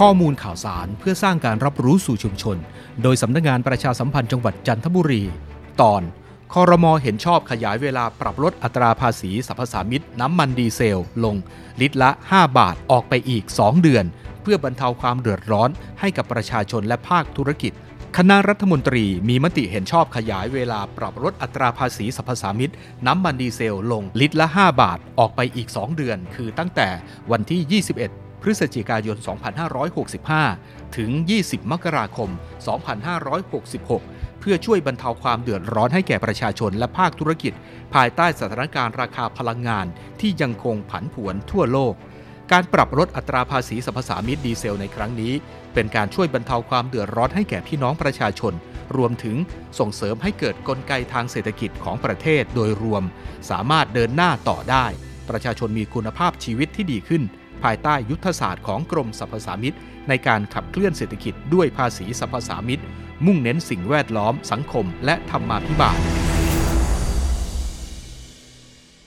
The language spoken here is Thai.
ข้อมูลข่าวสารเพื่อสร้างการรับรู้สู่ชุมชน โดยสำนักงานประชาสัมพันธ์จังหวัดจันทบุรี ตอนคอรมอเห็นชอบขยายเวลาปรับลดอัตราภาษีสรรพสามิตน้ำมันดีเซล ลง ลิตรละ 5 บาทออกไปอีก 2 เดือน เพื่อบรรเทาความเดือดร้อนให้กับประชาชนและภาคธุรกิจ คณะรัฐมนตรีมีมติเห็นชอบขยายเวลาปรับลดอัตราภาษีสรรพสามิตน้ำมันดีเซล ลงลิตรละ 5 บาทออกไปอีก 2 เดือน คือตั้งแต่วันที่ 21 พฤศจิกายน 2565 ถึง 20 มกราคม 2566 เพื่อช่วยบรรเทาความเดือดร้อนให้แก่ประชาชนและภาคธุรกิจ ภายใต้สถานการณ์ราคาพลังงานที่ยังคงผันผวนทั่วโลก การปรับลดอัตราภาษีสรรพสามิตดีเซลในครั้งนี้ เป็นการช่วยบรรเทาความเดือดร้อนให้แก่พี่น้องประชาชนรวมถึงส่งเสริมให้เกิดกลไกทางเศรษฐกิจของประเทศโดยรวม สามารถเดินหน้าต่อได้ ประชาชนมีคุณภาพชีวิตที่ดีขึ้น ภายใต้ยุทธศาสตร์ของกรมสรรพสามิตในการขับเคลื่อนเศรษฐกิจด้วยภาษีสรรพสามิตมุ่งเน้นสิ่งแวดล้อมสังคมและธรรมาภิบาล